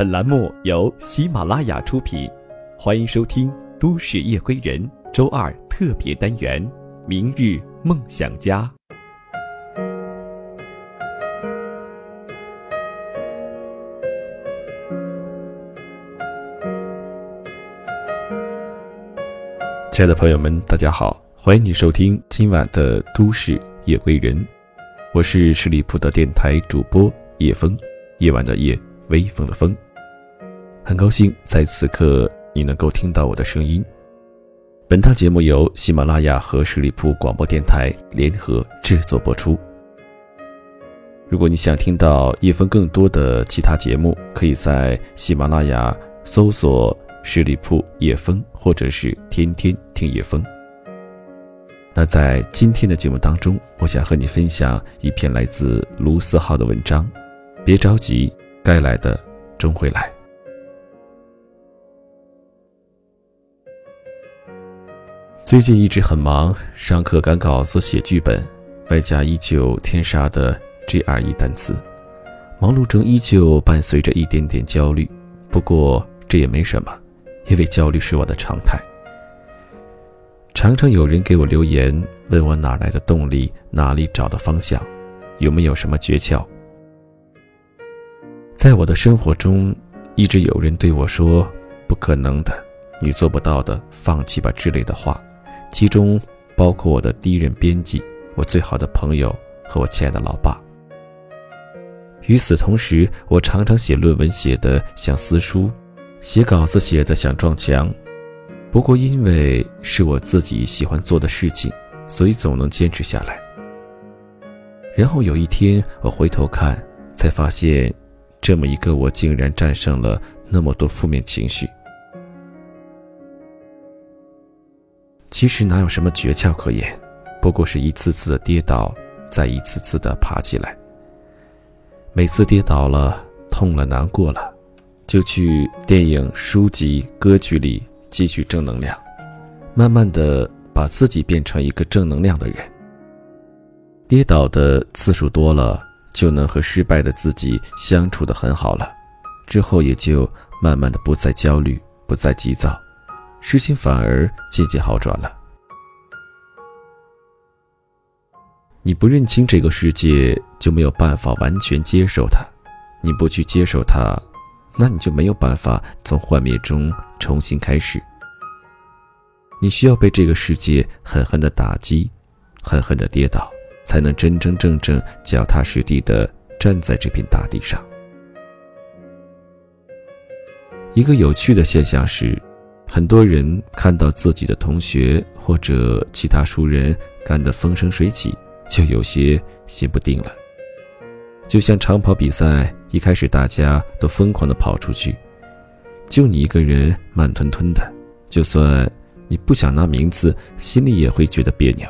本栏目由喜马拉雅出品，欢迎收听《都市夜归人》周二特别单元《明日梦想家》。亲爱的朋友们，大家好，欢迎你收听今晚的《都市夜归人》，我是十里铺的电台主播叶枫，夜晚的夜，微风的风。很高兴在此刻你能够听到我的声音。本档节目由喜马拉雅和十里铺广播电台联合制作播出。如果你想听到叶枫更多的其他节目，可以在喜马拉雅搜索“十里铺叶枫”或者是“天天听叶枫”。那在今天的节目当中，我想和你分享一篇来自卢思浩的文章。别着急，该来的终会来。最近一直很忙，上课赶稿子、写剧本，外加依旧天杀的 GRE 单词，忙碌中依旧伴随着一点点焦虑。不过这也没什么，因为焦虑是我的常态。常常有人给我留言，问我哪来的动力，哪里找的方向，有没有什么诀窍。在我的生活中，一直有人对我说：“不可能的，你做不到的，放弃吧”之类的话。其中包括我的第一任编辑、我最好的朋友和我亲爱的老爸。与此同时，我常常写论文写得像撕书，写稿子写得像撞墙。不过，因为是我自己喜欢做的事情，所以总能坚持下来。然后有一天，我回头看，才发现，这么一个我竟然战胜了那么多负面情绪。其实哪有什么诀窍可言，不过是一次次的跌倒，再一次次的爬起来。每次跌倒了、痛了、难过了，就去电影、书籍、歌曲里汲取正能量，慢慢的把自己变成一个正能量的人。跌倒的次数多了，就能和失败的自己相处的很好了，之后也就慢慢的不再焦虑，不再急躁。事情反而渐渐好转了。你不认清这个世界，就没有办法完全接受它；你不去接受它，那你就没有办法从幻灭中重新开始。你需要被这个世界狠狠的打击，狠狠的跌倒，才能真真正正脚踏实地的站在这片大地上。一个有趣的现象是。很多人看到自己的同学或者其他熟人干得风生水起，就有些心不定了。就像长跑比赛，一开始大家都疯狂地跑出去，就你一个人慢吞吞的。就算你不想拿名次，心里也会觉得别扭。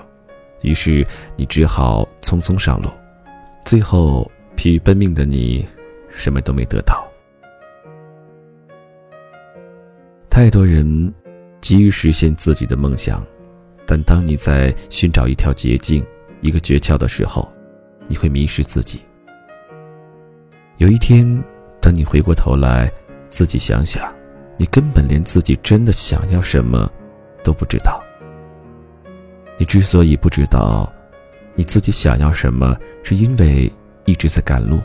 于是你只好匆匆上路，最后疲于奔命的你，什么都没得到。太多人急于实现自己的梦想，但当你在寻找一条捷径、一个诀窍的时候，你会迷失自己。有一天，当你回过头来，自己想想，你根本连自己真的想要什么都不知道。你之所以不知道你自己想要什么，是因为一直在赶路，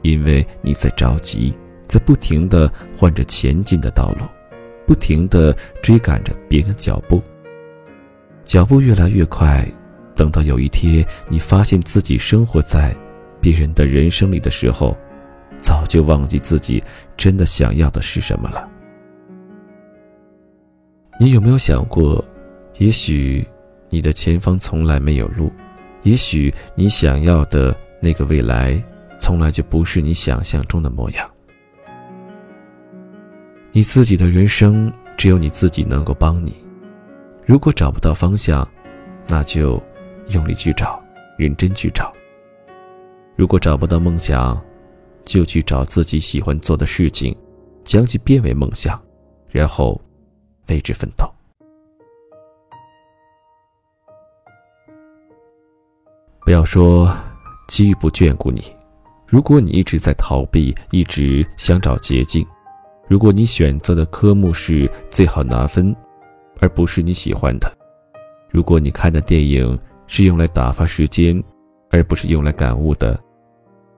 因为你在着急，在不停的换着前进的道路。不停地追赶着别人脚步，脚步越来越快。等到有一天，你发现自己生活在别人的人生里的时候，早就忘记自己真的想要的是什么了。你有没有想过，也许你的前方从来没有路，也许你想要的那个未来，从来就不是你想象中的模样。你自己的人生只有你自己能够帮你。如果找不到方向，那就用力去找，认真去找。如果找不到梦想，就去找自己喜欢做的事情，将其变为梦想，然后为之奋斗。不要说机遇不眷顾你，如果你一直在逃避，一直想找捷径，如果你选择的科目是最好拿分，而不是你喜欢的，如果你看的电影是用来打发时间，而不是用来感悟的，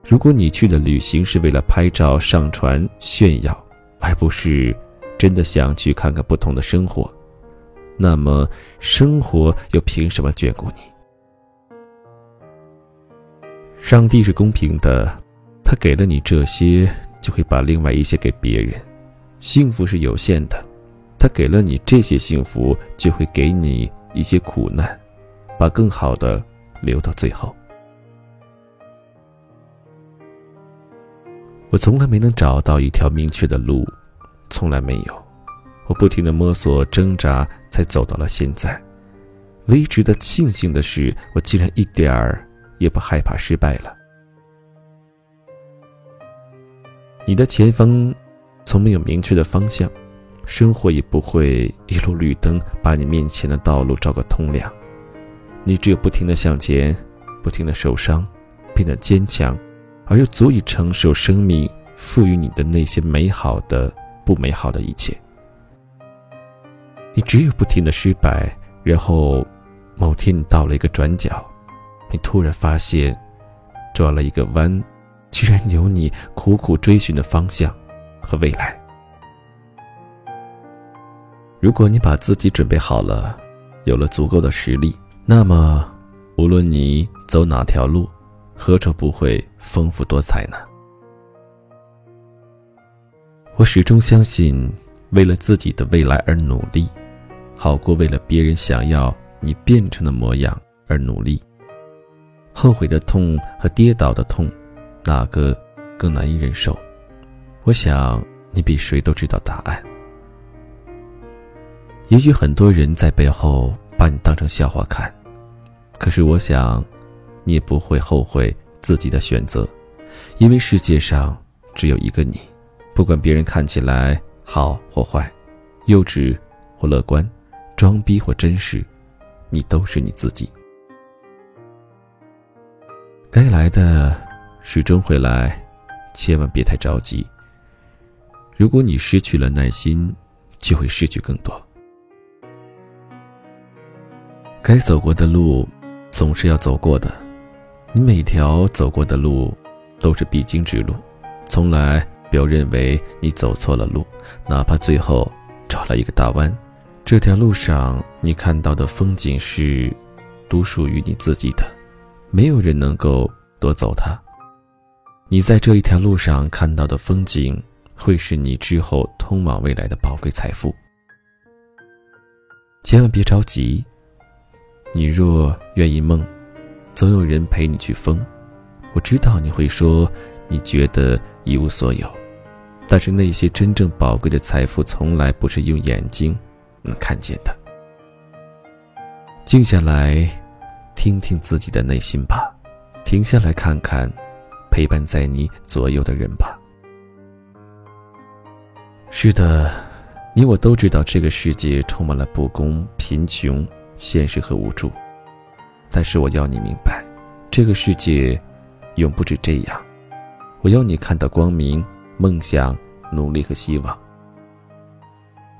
如果你去的旅行是为了拍照、上传、炫耀，而不是真的想去看看不同的生活，那么生活又凭什么眷顾你？上帝是公平的。他给了你这些，就会把另外一些给别人。幸福是有限的，他给了你这些幸福，就会给你一些苦难，把更好的留到最后。我从来没能找到一条明确的路，从来没有。我不停的摸索挣扎，才走到了现在。唯一值得庆幸的是，我竟然一点儿也不害怕失败了。你的前方，从没有明确的方向，生活也不会一路绿灯把你面前的道路照个通亮。你只有不停的向前，不停的受伤，变得坚强，而又足以承受生命赋予你的那些美好的、不美好的一切。你只有不停的失败，然后某天你到了一个转角，你突然发现，转了一个弯。居然有你苦苦追寻的方向和未来。如果你把自己准备好了，有了足够的实力，那么无论你走哪条路，何愁不会丰富多彩呢？我始终相信，为了自己的未来而努力，好过为了别人想要你变成的模样而努力。后悔的痛和跌倒的痛。哪个更难以忍受？我想你比谁都知道答案。也许很多人在背后把你当成笑话看，可是我想，你也不会后悔自己的选择，因为世界上只有一个你。不管别人看起来好或坏，幼稚或乐观，装逼或真实，你都是你自己。该来的。始终会来，千万别太着急。如果你失去了耐心，就会失去更多。该走过的路，总是要走过的。你每条走过的路，都是必经之路。从来不要认为你走错了路，哪怕最后转了一个大弯，这条路上你看到的风景是独属于你自己的，没有人能够夺走它。你在这一条路上看到的风景，会是你之后通往未来的宝贵财富。千万别着急。你若愿意梦，总有人陪你去疯。我知道你会说，你觉得一无所有，但是那些真正宝贵的财富，从来不是用眼睛能看见的。静下来，听听自己的内心吧，停下来看看。陪伴在你左右的人吧。是的，你我都知道这个世界充满了不公、贫穷、现实和无助。但是我要你明白，这个世界永不止这样。我要你看到光明、梦想、努力和希望。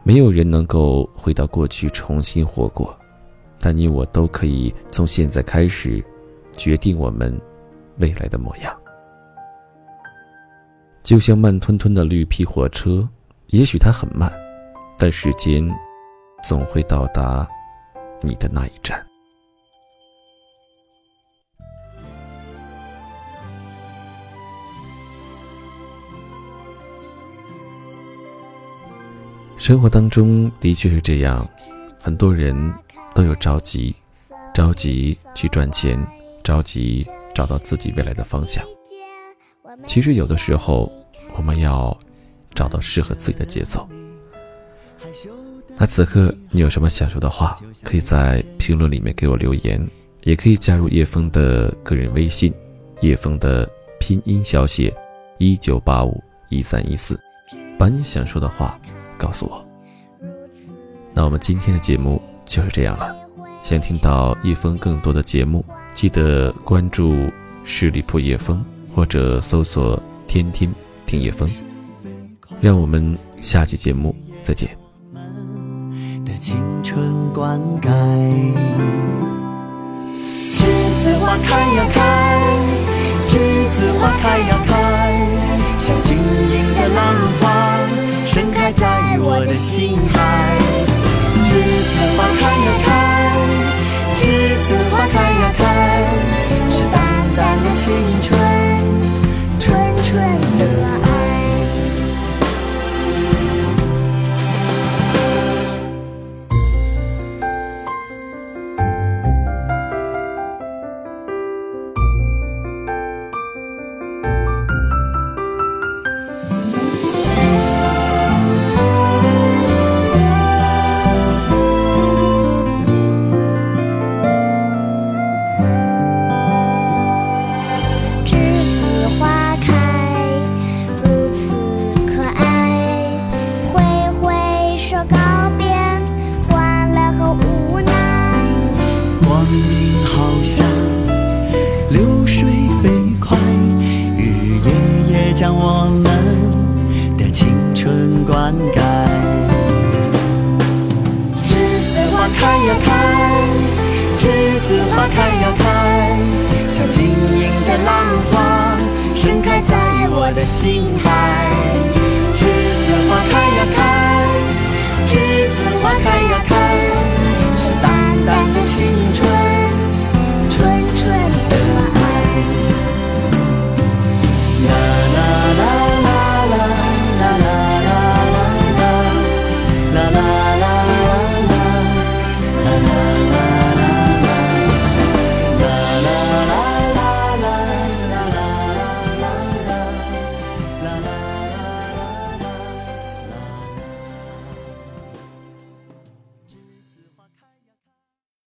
没有人能够回到过去重新活过，但你我都可以从现在开始，决定我们未来的模样。就像慢吞吞的绿皮火车，也许它很慢，但时间总会到达你的那一站。生活当中的确是这样，很多人都有着急，着急去赚钱，着急找到自己未来的方向。其实有的时候，我们要找到适合自己的节奏。那此刻你有什么想说的话，可以在评论里面给我留言，也可以加入叶枫的个人微信，叶枫的拼音小写一九八五一三一四，把你想说的话告诉我。那我们今天的节目就是这样了。想听到叶枫更多的节目，记得关注十里铺叶枫。或者搜索“天天听叶风”。让我们下期节目再见。的青春灌溉，栀子花开呀开，栀子花开呀开，像晶莹的浪花盛开在我的心盛开在我的心海。